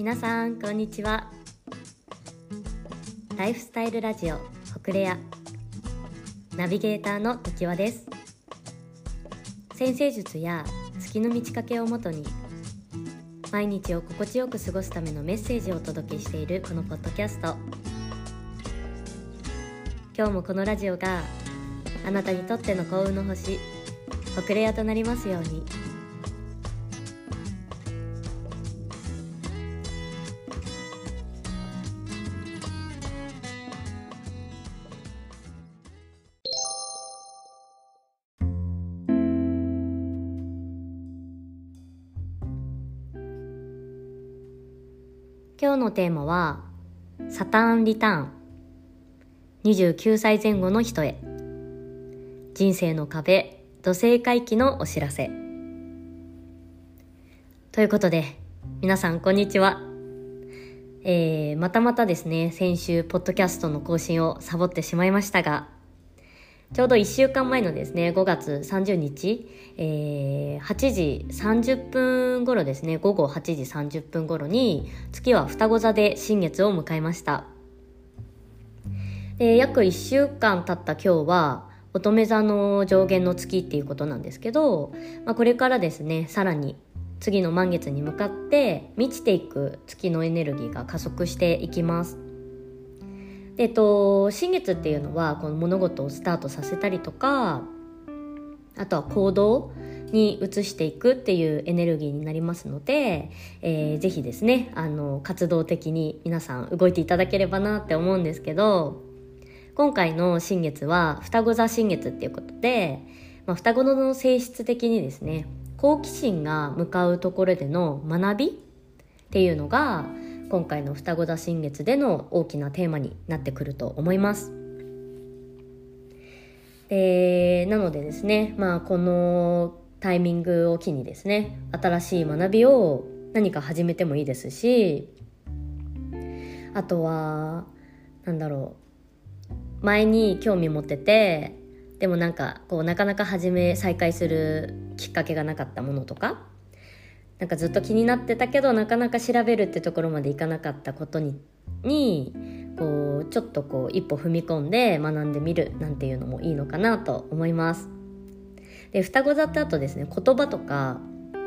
皆さんこんにちは。ライフスタイルラジオホクレア。ナビゲーターの時和です。先生術や月の満ち欠けをもとに毎日を心地よく過ごすためのメッセージをお届けしているこのポッドキャスト。今日もこのラジオがあなたにとっての幸運の星ホクレアとなりますように。のテーマはサターンリターン。29歳前後の人へ。人生の壁土星回帰のお知らせ。ということで皆さんこんにちは。えー、またまたですね先週ポッドキャストの更新をサボってしまいましたがちょうど1週間前のですね、5月30日、えー、8時30分頃ですね、午後8時30分頃に、月は双子座で新月を迎えました。で約1週間経った今日は、乙女座の上限の月っていうことなんですけど、まあ、これからですね、さらに次の満月に向かって満ちていく月のエネルギーが加速していきます。えっと、新月っていうのはこの物事をスタートさせたりとかあとは行動に移していくっていうエネルギーになりますので、えー、ぜひですねあの活動的に皆さん動いていただければなって思うんですけど今回の新月は双子座新月っていうことで、まあ、双子の性質的にですね好奇心が向かうところでの学びっていうのが今回の双子座新月での大きなテーマになってくると思います。でなのでですねまあこのタイミングを機にですね新しい学びを何か始めてもいいですしあとはなんだろう前に興味持っててでもなんかこうなかなか始め再開するきっかけがなかったものとかなんかずっと気になってたけどなかなか調べるってところまでいかなかったことににこうちょっとこう一歩踏み込んで学んでみるなんていうのもいいのかなと思います。で双子座ってあとですね言葉とか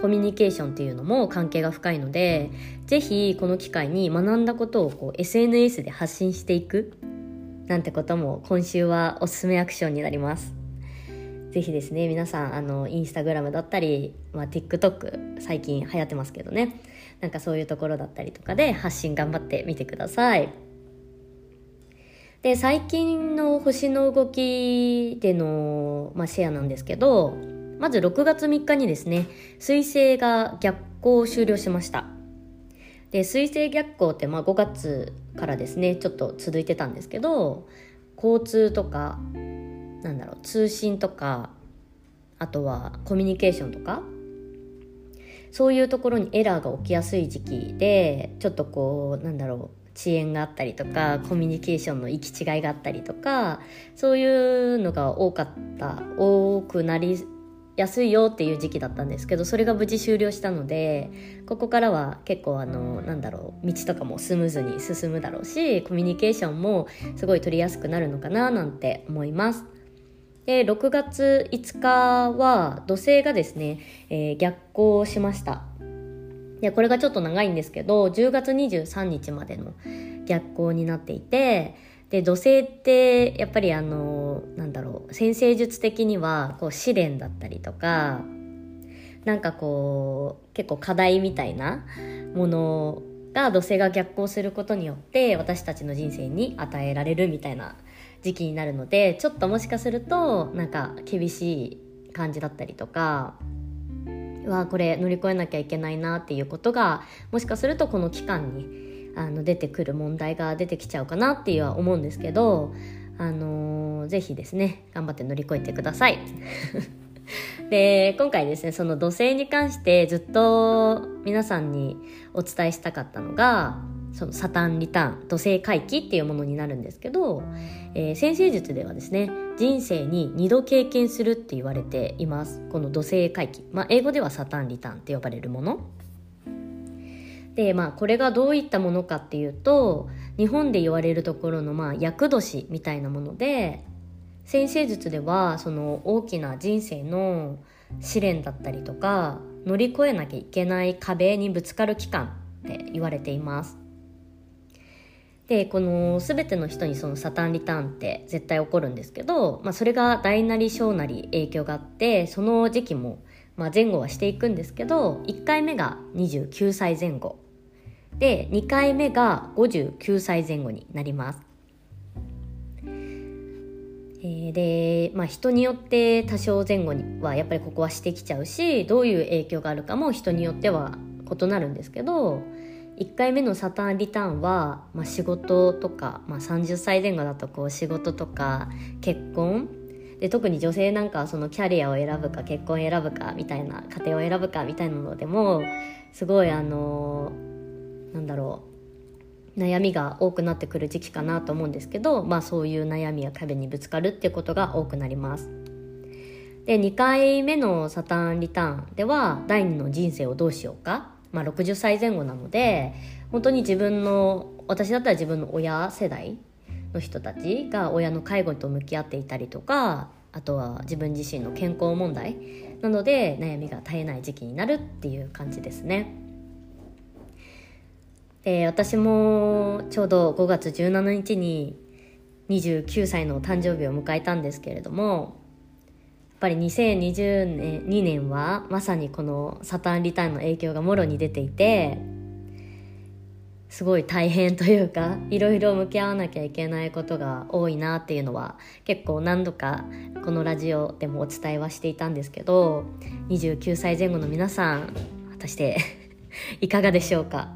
コミュニケーションっていうのも関係が深いので是非この機会に学んだことをこう SNS で発信していくなんてことも今週はおすすめアクションになります。ぜひですね、皆さん、あの、インスタグラムだったり、まあ、TikTok、最近流行ってますけどね。なんかそういうところだったりとかで発信頑張ってみてください。で、最近の星の動きでの、まあ、シェアなんですけど、まず6月3日にですね、水星が逆行を終了しました。で、水星逆行ってまあ5月からですね、ちょっと続いてたんですけど、交通とかなんだろう通信とかあとはコミュニケーションとかそういうところにエラーが起きやすい時期でちょっとこうなんだろう遅延があったりとかコミュニケーションの行き違いがあったりとかそういうのが多かった多くなりやすいよっていう時期だったんですけどそれが無事終了したのでここからは結構あのなんだろう道とかもスムーズに進むだろうしコミュニケーションもすごい取りやすくなるのかななんて思います。で6月5日は土星がですね、えー、逆行しました。でこれがちょっと長いんですけど10月23日までの逆行になっていてで土星ってやっぱりあのなんだろう先生術的にはこう試練だったりとかなんかこう結構課題みたいなものが土星が逆行することによって私たちの人生に与えられるみたいな時期になるのでちょっともしかするとなんか厳しい感じだったりとかはこれ乗り越えなきゃいけないなっていうことがもしかするとこの期間にあの出てくる問題が出てきちゃうかなっていうは思うんですけどあのー、ぜひですね頑張って乗り越えてください。で今回ですねその土星に関してずっと皆さんにお伝えしたかったのがそのサタンリターン土星回帰っていうものになるんですけど、えー、先生術ではですね人生に2度経験するって言われています。この土星回帰、まあ、英語ではサタンリターンって呼ばれるもの。でまあこれがどういったものかっていうと日本で言われるところのまあ厄年みたいなもので先生術ではその大きな人生の試練だったりとか乗り越えなきゃいけない壁にぶつかる期間って言われています。でこの全ての人にそのサタンリターンって絶対起こるんですけど、まあ、それが大なり小なり影響があってその時期も、まあ、前後はしていくんですけど1回目が29歳前後。で2回目が59歳前後になります。えで、まあ、人によって多少前後にはやっぱりここはしてきちゃうしどういう影響があるかも人によっては異なるんですけど1回目のサターンリターンは、まあ、仕事とか、まあ、30歳前後だとこう仕事とか結婚で特に女性なんかはそのキャリアを選ぶか結婚を選ぶかみたいな家庭を選ぶかみたいなのでもすごいあのなんだろう悩みが多くなってくる時期かなと思うんですけど、まあ、そういう悩みや壁にぶつかるっていうことが多くなります。で2回目のサターンリターンでは第2の人生をどうしようかまあ、60歳前後なので本当に自分の私だったら自分の親世代の人たちが親の介護と向き合っていたりとかあとは自分自身の健康問題なので悩みが絶えない時期になるっていう感じですね。で私もちょうど5月17日に29歳の誕生日を迎えたんですけれどもぱり2020年2年はまさにこのサタンリターンの影響がもろに出ていてすごい大変というか いろいろ向き合わなきゃいけないことが多いなっていうのは結構何度かこのラジオでもお伝えはしていたんですけど29歳前後の皆さん果たして いかがでしょうか？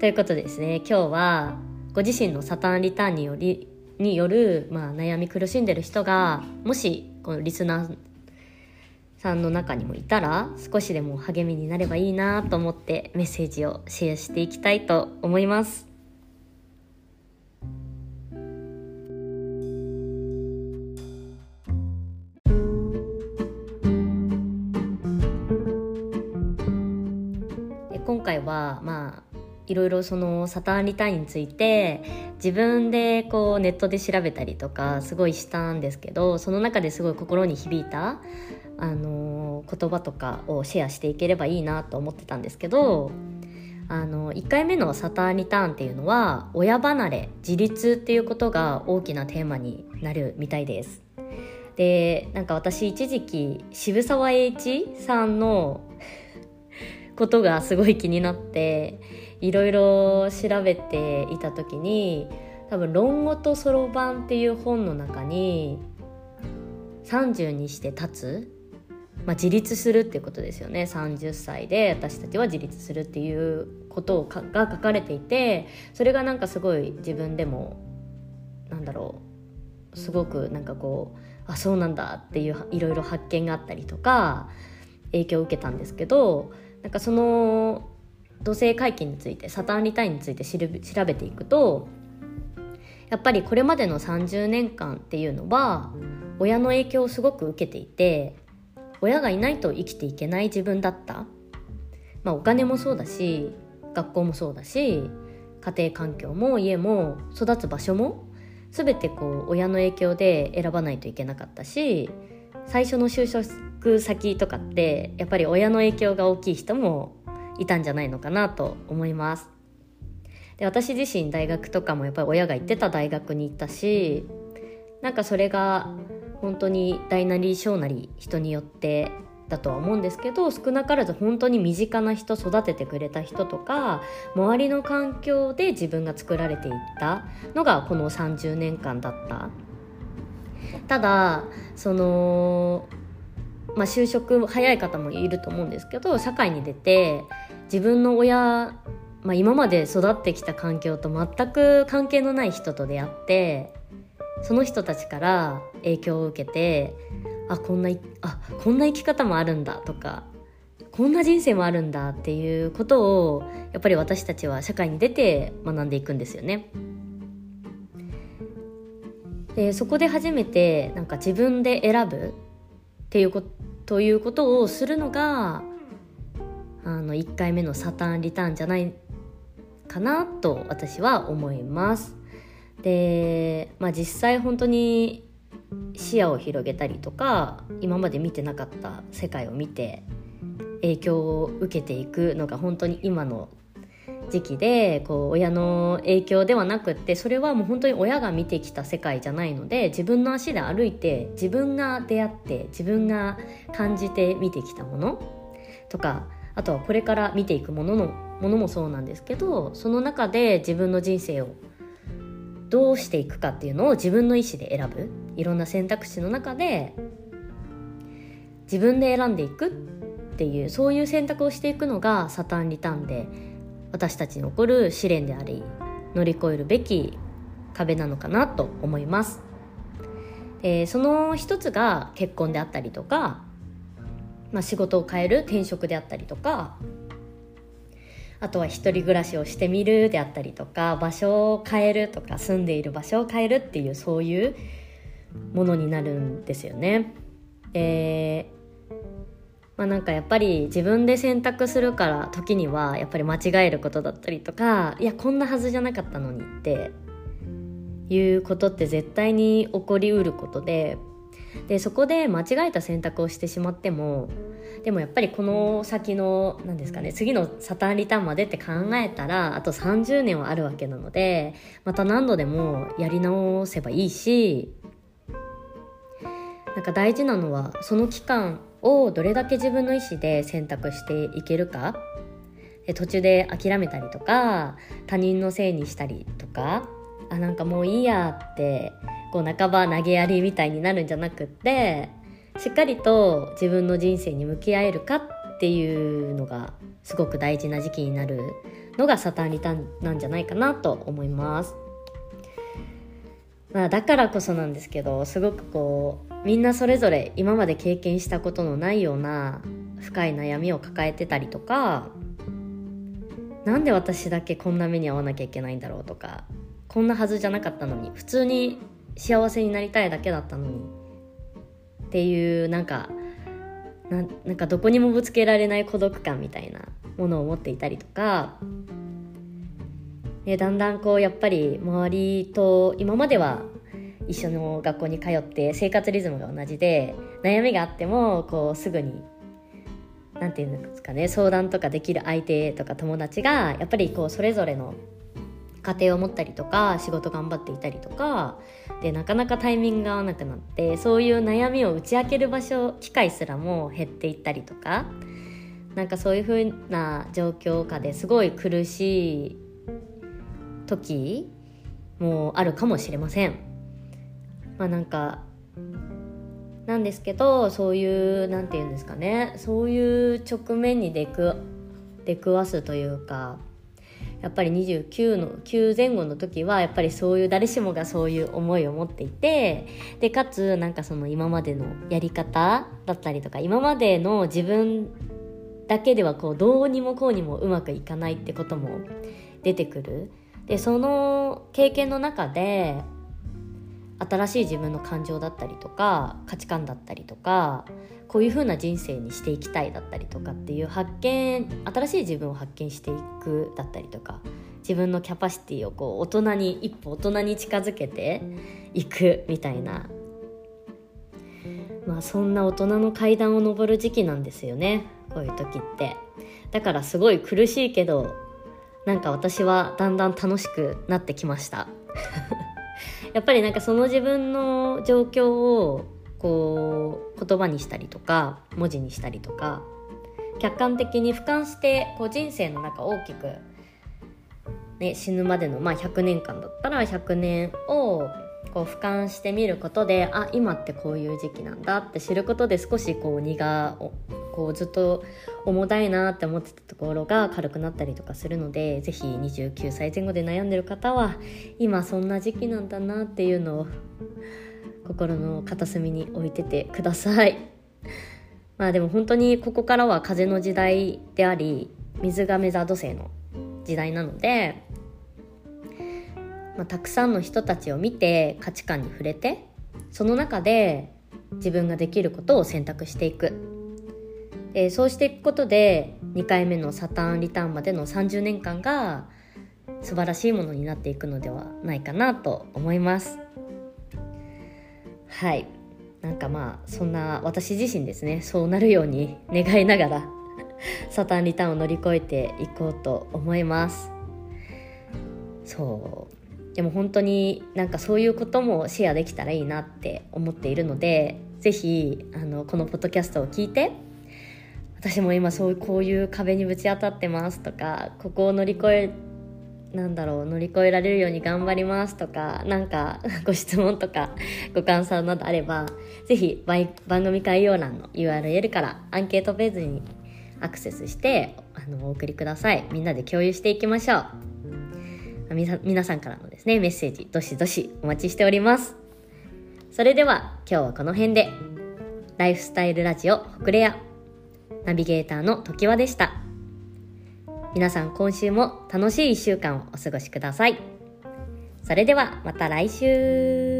ということでですね今日はご自身のサタンリターンによりによる、まあ、悩み苦しんでる人がもしこのリスナーさんの中にもいたら少しでも励みになればいいなと思ってメッセージをシェアしていきたいと思います。今回はまあいろいろそのサターンリターンについて自分でこうネットで調べたりとかすごいしたんですけどその中ですごい心に響いた、あの言葉とかをシェアしていければいいなと思ってたんですけどあの1回目のサターンリターンっていうのは親離れ自立っていうことが大きなテーマになるみたいです。でなんか私一時期渋沢栄一さんのことがすごい気になっていろいろ調べていた時に多分「論語とそろばん」っていう本の中に30にして立つ、まあ、自立するっていうことですよね。30歳で私たちは自立するっていうことが書かれていてそれがなんかすごい自分でもなんだろうすごくなんかこうあそうなんだっていういろいろ発見があったりとか影響を受けたんですけどなんかその土星回帰についてサターンリタインについて調べていくとやっぱりこれまでの30年間っていうのは親の影響をすごく受けていて親がいないと生きていけない自分だった、まあ、お金もそうだし学校もそうだし家庭環境も家も育つ場所も全てこう親の影響で選ばないといけなかったし最初の就職先とかってやっぱり親の影響が大きい人もいたんじゃないのかなと思います。で私自身大学とかもやっぱり親が行ってた大学に行ったしなんかそれが本当に大なり小なり人によってだとは思うんですけど少なからず本当に身近な人育ててくれた人とか周りの環境で自分が作られていったのがこの30年間だったただそのまあ就職早い方もいると思うんですけど社会に出て自分の親、まあ、今まで育ってきた環境と全く関係のない人と出会ってその人たちから影響を受けてあこんなあこんな生き方もあるんだとかこんな人生もあるんだっていうことをやっぱり私たちは社会に出て学んでいくんですよね。でそこで初めてなんか自分で選ぶっていうことということをするのがあの1回目のサターンリターンじゃないかなと私は思います。で、まあ、実際本当に視野を広げたりとか今まで見てなかった世界を見て影響を受けていくのが本当に今の時期でこう親の影響ではなくってそれはもう本当に親が見てきた世界じゃないので自分の足で歩いて自分が出会って自分が感じて見てきたものとかあとはこれから見ていくもののものもそうなんですけどその中で自分の人生をどうしていくかっていうのを自分の意思で選ぶいろんな選択肢の中で自分で選んでいくっていうそういう選択をしていくのがサタンリターンで私たちに起こる試練であり乗り越えるべき壁なのかなと思います。えー、その一つが結婚であったりとか、まあ、仕事を変える転職であったりとかあとは一人暮らしをしてみるであったりとか場所を変えるとか住んでいる場所を変えるっていうそういうものになるんですよね。でまあ、なんかやっぱり自分で選択するから時にはやっぱり間違えることだったりとかいやこんなはずじゃなかったのにっていうことって絶対に起こりうることででそこで間違えた選択をしてしまってもでもやっぱりこの先の何ですかね次のサタンリターンまでって考えたらあと30年はあるわけなのでまた何度でもやり直せばいいしなんか大事なのはその期間をどれだけ自分の意思で選択していけるか途中で諦めたりとか他人のせいにしたりとかあなんかもういいやってこう半ば投げやりみたいになるんじゃなくってしっかりと自分の人生に向き合えるかっていうのがすごく大事な時期になるのがサタンリターンなんじゃないかなと思います。まあ、だからこそなんですけどすごくこうみんなそれぞれ今まで経験したことのないような深い悩みを抱えてたりとかなんで私だけこんな目に遭わなきゃいけないんだろうとかこんなはずじゃなかったのに普通に幸せになりたいだけだったのに。っていうなんかなんかどこにもぶつけられない孤独感みたいなものを持っていたりとか。でだんだんこうやっぱり周りと今までは一緒の学校に通って生活リズムが同じで悩みがあってもこうすぐに何て言うんですかね相談とかできる相手とか友達がやっぱりこうそれぞれの家庭を持ったりとか仕事頑張っていたりとかでなかなかタイミングが合わなくなってそういう悩みを打ち明ける場所機会すらも減っていったりとかなんかそういう風な状況下ですごい苦しい時もあるかもしれません。まあなんかなんですけどそういう何て言うんですかねそういう直面に出く出くわすというかやっぱり29の9前後の時はやっぱりそういう誰しもがそういう思いを持っていてでかつなんかその今までのやり方だったりとか今までの自分だけではこうどうにもこうにもうまくいかないってことも出てくる。でその経験の中で新しい自分の感情だったりとか価値観だったりとかこういう風な人生にしていきたいだったりとかっていう発見新しい自分を発見していくだったりとか自分のキャパシティをこう大人に一歩大人に近づけていくみたいなまあそんな大人の階段を上る時期なんですよねこういう時って。だからすごい苦しいけどなんか私はだんだん楽しくなってきました。やっぱりなんかその自分の状況をこう言葉にしたりとか文字にしたりとか客観的に俯瞰してこう人生の中大きく、ね、死ぬまでの、まあ、100年間だったら100年をこう俯瞰してみることであ今ってこういう時期なんだって知ることで少しこう荷がこうずっと重たいなって思ってたところが軽くなったりとかするので是非29歳前後で悩んでる方は今そんな時期なんだなっていうのを心の片隅に置いててください。まあでも本当にここからは風の時代であり水亀座土星の時代なので、まあ、たくさんの人たちを見て価値観に触れてその中で自分ができることを選択していくえー、そうしていくことで2回目のサターンリターンまでの30年間が素晴らしいものになっていくのではないかなと思います。はい。なんかまあそんな私自身ですね。そうなるように願いながら サターンリターンを乗り越えていこうと思います。そう。でも本当になんかそういうこともシェアできたらいいなって思っているので是非このポッドキャストを聞いて私も今そうこういう壁にぶち当たってますとかここを乗り越えなんだろう乗り越えられるように頑張りますとかなんか ご質問とかご感想などあればぜひ番組概要欄の URL からアンケートページにアクセスしてあのお送りください。みんなで共有していきましょう。皆さんからのですねメッセージどしどしお待ちしております。それでは今日はこの辺で。ライフスタイルラジオほくれや。ナビゲーターの時和でした。皆さん今週も楽しい1週間をお過ごしください。それではまた来週。